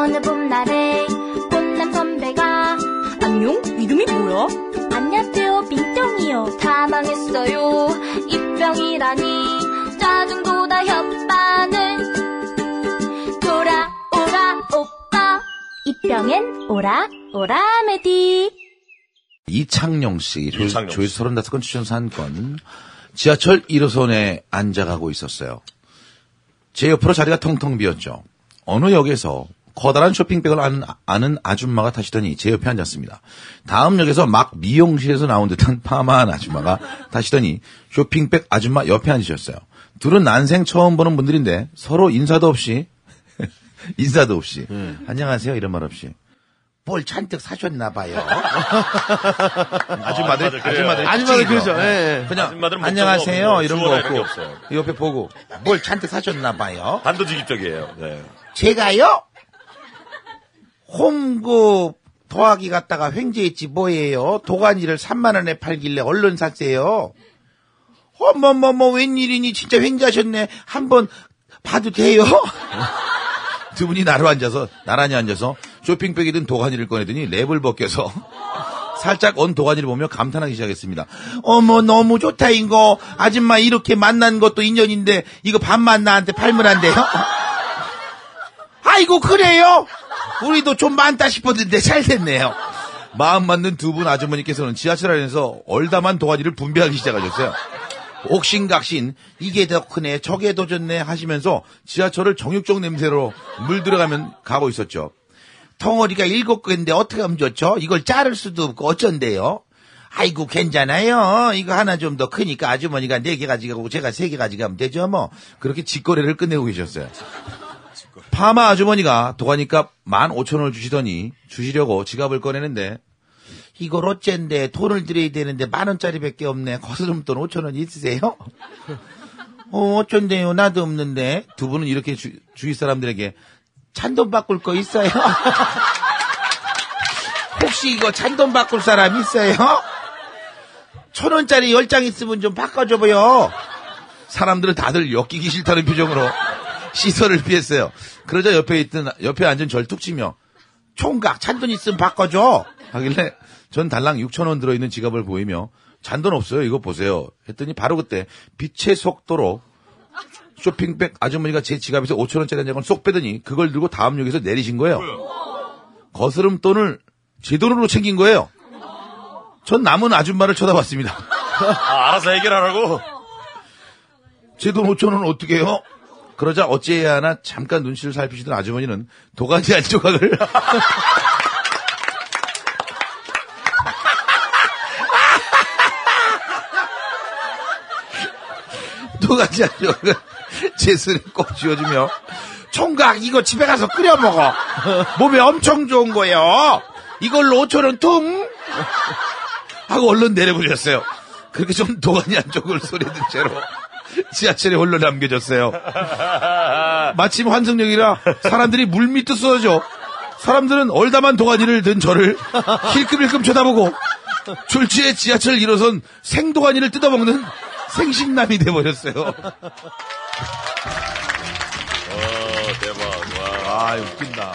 어느 봄날에 꽃남 선배가 안녕? 이름이 뭐야? 안녕하세요 빈병이요 다 망했어요 입병이라니 짜증보다 협반을 돌아오라 오빠 입병엔 오라 오라 메디 이창용 씨, 조- 이창용 조회수 35건 추천사 한 건, 지하철 1호선에 앉아가고 있었어요. 제 옆으로 자리가 텅텅 비었죠. 어느 역에서 커다란 쇼핑백을 아는, 아는 아줌마가 타시더니 제 옆에 앉았습니다. 다음 역에서 막 미용실에서 나온 듯한 파마한 아줌마가 타시더니 쇼핑백 아줌마 옆에 앉으셨어요. 둘은 난생 처음 보는 분들인데 서로 인사도 없이 인사도 없이 안녕하세요 이런 말 없이 뭘 잔뜩 사셨나 봐요. 아줌마들 아줌마들 그래요. 아줌마들 아줌마들 그러죠. 예, 예. 그냥 안녕하세요 이런 거 이런 게 없고 없어요. 옆에 보고 뭘 잔뜩 사셨나 봐요. 단도직입적이에요. 네. 제가요? 홈그 더하기 갔다가 횡재했지 뭐예요? 도가니를 3만 원에 팔길래 얼른 샀어요. 어머머머 웬일이니 진짜 횡재하셨네. 한번 봐도 돼요? 두 분이 나로 앉아서 나란히 앉아서 쇼핑백이 든 도가니를 꺼내더니 랩을 벗겨서 살짝 언 도가니를 보며 감탄하기 시작했습니다. 어머 너무 좋다 이거 아줌마 이렇게 만난 것도 인연인데 이거 반만 나한테 팔면 안 돼요? 아이고 그래요? 우리도 좀 많다 싶었는데 잘 됐네요. 마음 맞는 두 분 아주머니께서는 지하철 안에서 얼다만 도가니를 분배하기 시작하셨어요. 옥신각신 이게 더 크네 저게 더 좋네 하시면서 지하철을 정육점 냄새로 물들어가면 가고 있었죠. 덩어리가 일곱 개인데 어떻게 하면 좋죠? 이걸 자를 수도 없고 어쩐데요? 아이고 괜찮아요. 이거 하나 좀 더 크니까 아주머니가 네 개 가져가고 제가 세 개 가져가면 되죠 뭐. 그렇게 직거래를 끝내고 계셨어요. 파마 아주머니가 도가니값 15,000원을 주시더니 주시려고 지갑을 꺼내는데 이걸 어쩐데 돈을 드려야 되는데 만 원짜리밖에 없네. 거스름돈 5,000원 있으세요? 어, 어쩐데요. 나도 없는데. 두 분은 이렇게 주, 주위 사람들에게 잔돈 바꿀 거 있어요? 혹시 이거 잔돈 바꿀 사람 있어요? 천 원짜리 열 장 있으면 좀 바꿔줘봐요. 사람들은 다들 엮이기 싫다는 표정으로 시선을 피했어요. 그러자 옆에 있던 옆에 앉은 절툭 치며 총각 잔돈 있으면 바꿔줘 하길래 전 달랑 6천 원 들어있는 지갑을 보이며 잔돈 없어요 이거 보세요 했더니 바로 그때 빛의 속도로 쇼핑백 아주머니가 제 지갑에서 5천 원짜리 한 장을 쏙 빼더니 그걸 들고 다음 역에서 내리신 거예요. 거스름 돈을 제 돈으로 챙긴 거예요. 전 남은 아줌마를 쳐다봤습니다. 아, 알아서 해결하라고? 제 돈 5천 원은 어떻게 해요? 그러자 어찌해야 하나 잠깐 눈치를 살피시던 아주머니는 도가니 한 조각을 도가니 한 조각을 제 손에 꼭 쥐어주며 총각 이거 집에 가서 끓여 먹어. 몸에 엄청 좋은 거예요. 이걸로 5천 원 퉁! 하고 얼른 내려버렸어요. 그렇게 좀 도가니 한 쪽을 소리 듣 채로 지하철에 홀로 남겨졌어요. 마침 환승역이라 사람들이 물밑도 쏟아져. 사람들은 얼다만 도가니를 든 저를 힐끔힐끔 쳐다보고 졸지에 지하철 1호선 생도가니를 뜯어먹는 생신남이 돼버렸어요. 어, 대박. 와. 아, 웃긴다.